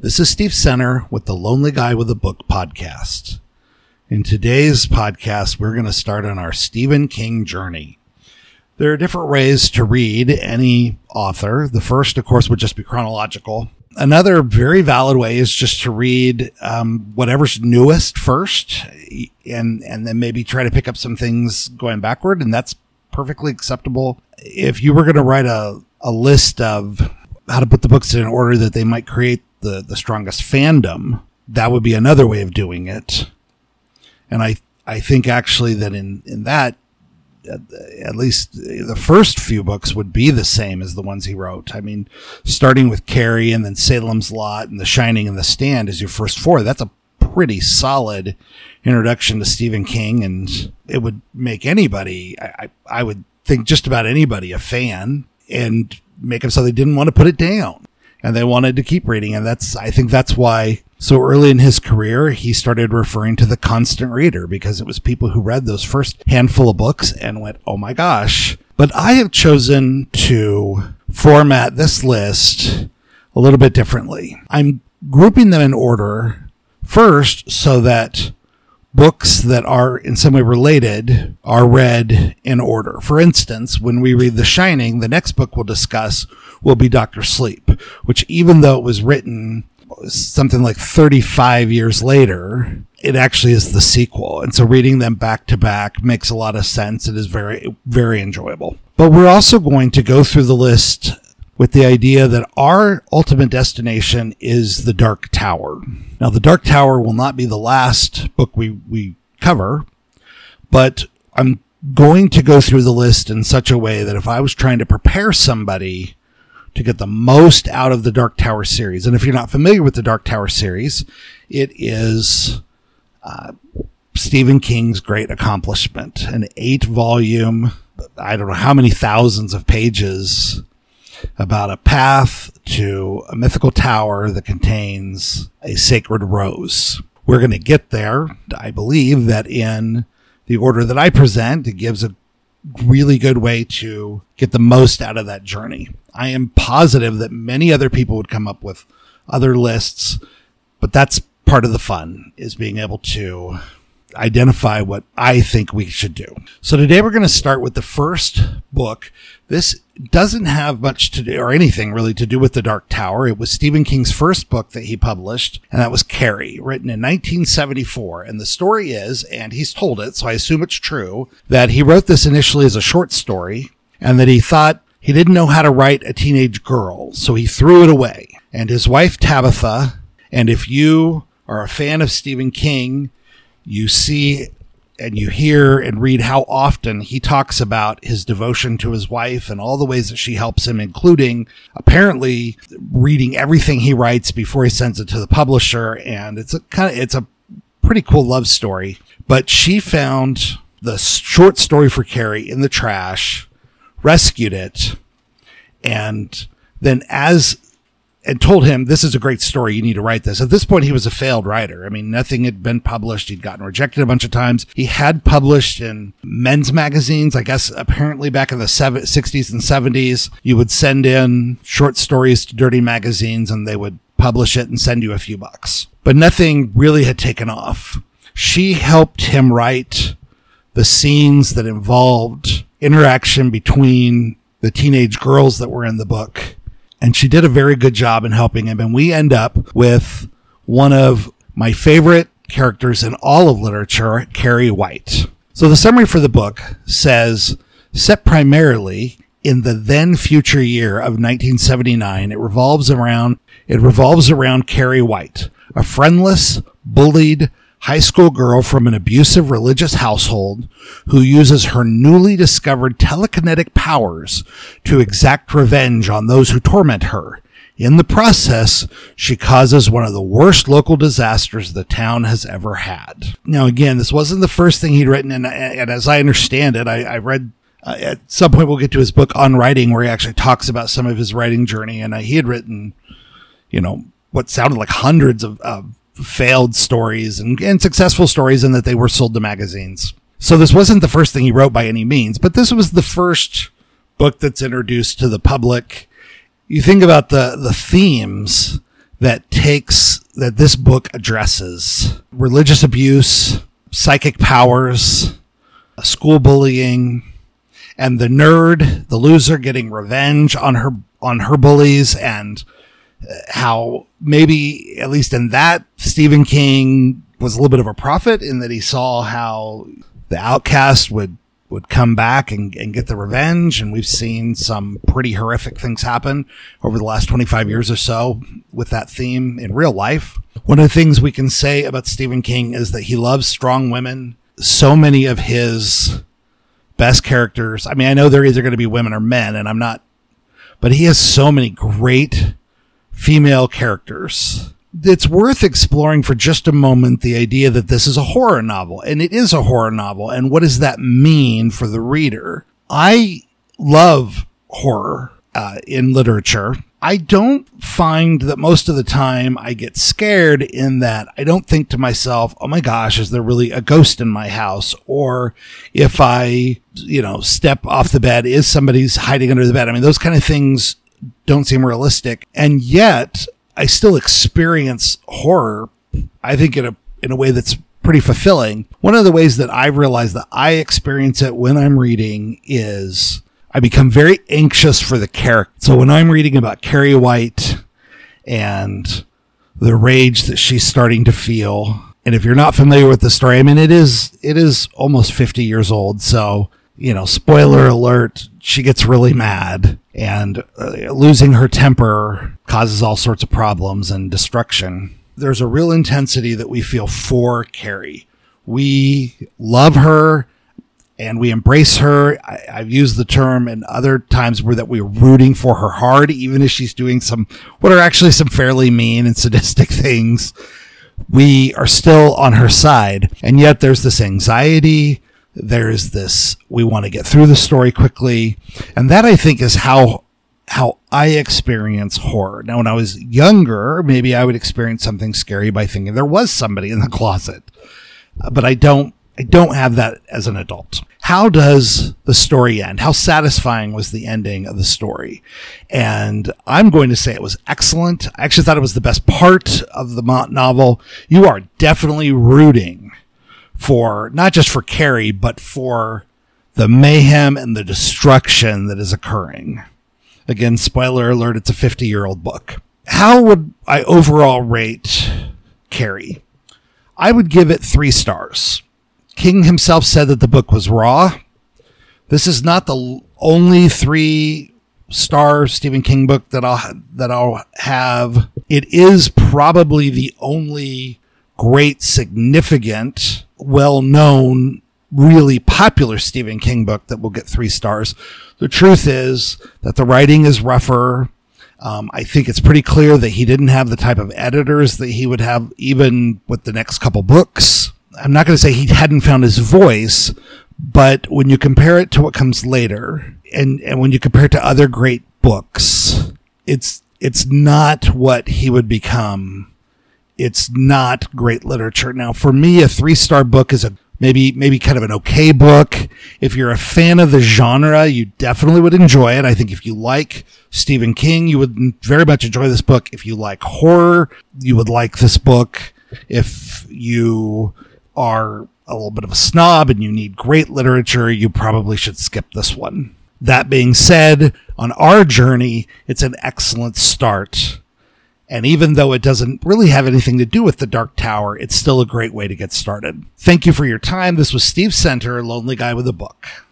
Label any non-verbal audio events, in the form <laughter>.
This is Steve Center with the Lonely Guy with a Book podcast. In today's podcast, we're going to start on our Stephen King journey. There are different ways to read any author. The first, of course, would just be chronological. Another very valid way is just to read um, whatever's newest first, and and then maybe try to pick up some things going backward, and that's perfectly acceptable. If you were going to write a a list of how to put the books in order that they might create the, the strongest fandom, that would be another way of doing it. And I, I think actually that in, in that, at least the first few books would be the same as the ones he wrote. I mean, starting with Carrie and then Salem's Lot and The Shining and The Stand as your first four, that's a pretty solid introduction to Stephen King. And it would make anybody, I, I would think just about anybody a fan and make them so they didn't want to put it down and they wanted to keep reading. And that's, I think that's why so early in his career, he started referring to the constant reader because it was people who read those first handful of books and went, Oh my gosh. But I have chosen to format this list a little bit differently. I'm grouping them in order first so that books that are in some way related are read in order. For instance, when we read The Shining, the next book we'll discuss will be Doctor Sleep, which even though it was written something like 35 years later, it actually is the sequel. And so reading them back to back makes a lot of sense. It is very, very enjoyable. But we're also going to go through the list with the idea that our ultimate destination is the Dark Tower. Now, the Dark Tower will not be the last book we, we cover, but I'm going to go through the list in such a way that if I was trying to prepare somebody to get the most out of the Dark Tower series, and if you're not familiar with the Dark Tower series, it is uh, Stephen King's great accomplishment, an eight volume, I don't know how many thousands of pages about a path to a mythical tower that contains a sacred rose. We're going to get there. I believe that in the order that I present, it gives a really good way to get the most out of that journey. I am positive that many other people would come up with other lists, but that's part of the fun is being able to identify what I think we should do. So today we're going to start with the first book. This doesn't have much to do or anything really to do with the Dark Tower. It was Stephen King's first book that he published, and that was Carrie, written in 1974. And the story is, and he's told it, so I assume it's true, that he wrote this initially as a short story and that he thought he didn't know how to write a teenage girl, so he threw it away. And his wife Tabitha, and if you are a fan of Stephen King, you see and you hear and read how often he talks about his devotion to his wife and all the ways that she helps him, including apparently reading everything he writes before he sends it to the publisher. And it's a kind of, it's a pretty cool love story, but she found the short story for Carrie in the trash, rescued it. And then as and told him, this is a great story. You need to write this. At this point, he was a failed writer. I mean, nothing had been published. He'd gotten rejected a bunch of times. He had published in men's magazines. I guess apparently back in the 60s and 70s, you would send in short stories to dirty magazines and they would publish it and send you a few bucks. But nothing really had taken off. She helped him write the scenes that involved interaction between the teenage girls that were in the book and she did a very good job in helping him. And we end up with one of my favorite characters in all of literature, Carrie White. So the summary for the book says, set primarily in the then future year of 1979, it revolves around, it revolves around Carrie White, a friendless, bullied, high school girl from an abusive religious household who uses her newly discovered telekinetic powers to exact revenge on those who torment her. In the process, she causes one of the worst local disasters the town has ever had. Now, again, this wasn't the first thing he'd written, and, and as I understand it, I, I read uh, at some point we'll get to his book on writing where he actually talks about some of his writing journey, and uh, he had written, you know, what sounded like hundreds of, of failed stories and, and successful stories and that they were sold to magazines. So this wasn't the first thing he wrote by any means, but this was the first book that's introduced to the public. You think about the, the themes that takes that this book addresses religious abuse, psychic powers, school bullying, and the nerd, the loser getting revenge on her on her bullies and how maybe at least in that Stephen King was a little bit of a prophet in that he saw how the outcast would would come back and, and get the revenge. And we've seen some pretty horrific things happen over the last 25 years or so with that theme in real life. One of the things we can say about Stephen King is that he loves strong women. So many of his best characters, I mean, I know they're either going to be women or men, and I'm not, but he has so many great female characters it's worth exploring for just a moment the idea that this is a horror novel, and it is a horror novel. And what does that mean for the reader? I love horror uh, in literature. I don't find that most of the time I get scared in that I don't think to myself, oh my gosh, is there really a ghost in my house? Or if I, you know, step off the bed, is somebody's hiding under the bed? I mean, those kind of things don't seem realistic. And yet I still experience horror, I think in a, in a way that's pretty fulfilling. One of the ways that I realize that I experience it when I'm reading is I become very anxious for the character. So when I'm reading about Carrie White and the rage that she's starting to feel, and if you're not familiar with the story, I mean, it is, it is almost 50 years old. So, you know, spoiler alert, she gets really mad and uh, losing her temper causes all sorts of problems and destruction. There's a real intensity that we feel for Carrie. We love her and we embrace her. I, have used the term in other times where that we're rooting for her hard, even if she's doing some, what are actually some fairly mean and sadistic <laughs> things. We are still on her side. And yet there's this anxiety there's this, we want to get through the story quickly. And that I think is how, how I experience horror. Now, when I was younger, maybe I would experience something scary by thinking there was somebody in the <laughs> closet, but I don't, I don't have that as an adult. How does the story end? How satisfying was the ending of the story? And I'm going to say it was excellent. I actually thought it was the best part of the novel. You are definitely rooting for not just for Carrie, but for the mayhem and the destruction that is occurring. Again, spoiler alert, it's a 50 year old book. How would I overall rate Carrie? I would give it three stars. King himself said that the book was raw. This is not the only three star Stephen King book that I'll that I'll have. It is probably the only great significant well known, really popular Stephen King book that will get three stars. The truth is that the writing is rougher. Um, I think it's pretty clear that he didn't have the type of editors that he would have even with the next couple books. I'm not going to say he hadn't found his voice, but when you compare it to what comes later and, and when you compare it to other great books, it's, it's not what he would become it's not great literature. Now, for me, a three star book is a maybe maybe kind of an okay book. If you're a fan of the genre, you definitely would enjoy it. I think if you like Stephen King, you would very much enjoy this book. If you like horror, you would like this book. If you are a little bit of a snob and you need great literature, you probably should skip this one. That being said, on our journey, it's an excellent start and even though it doesn't really have anything to do with the Dark Tower, it's still a great way to get started. Thank you for your time. This was Steve Center, Lonely Guy with a Book.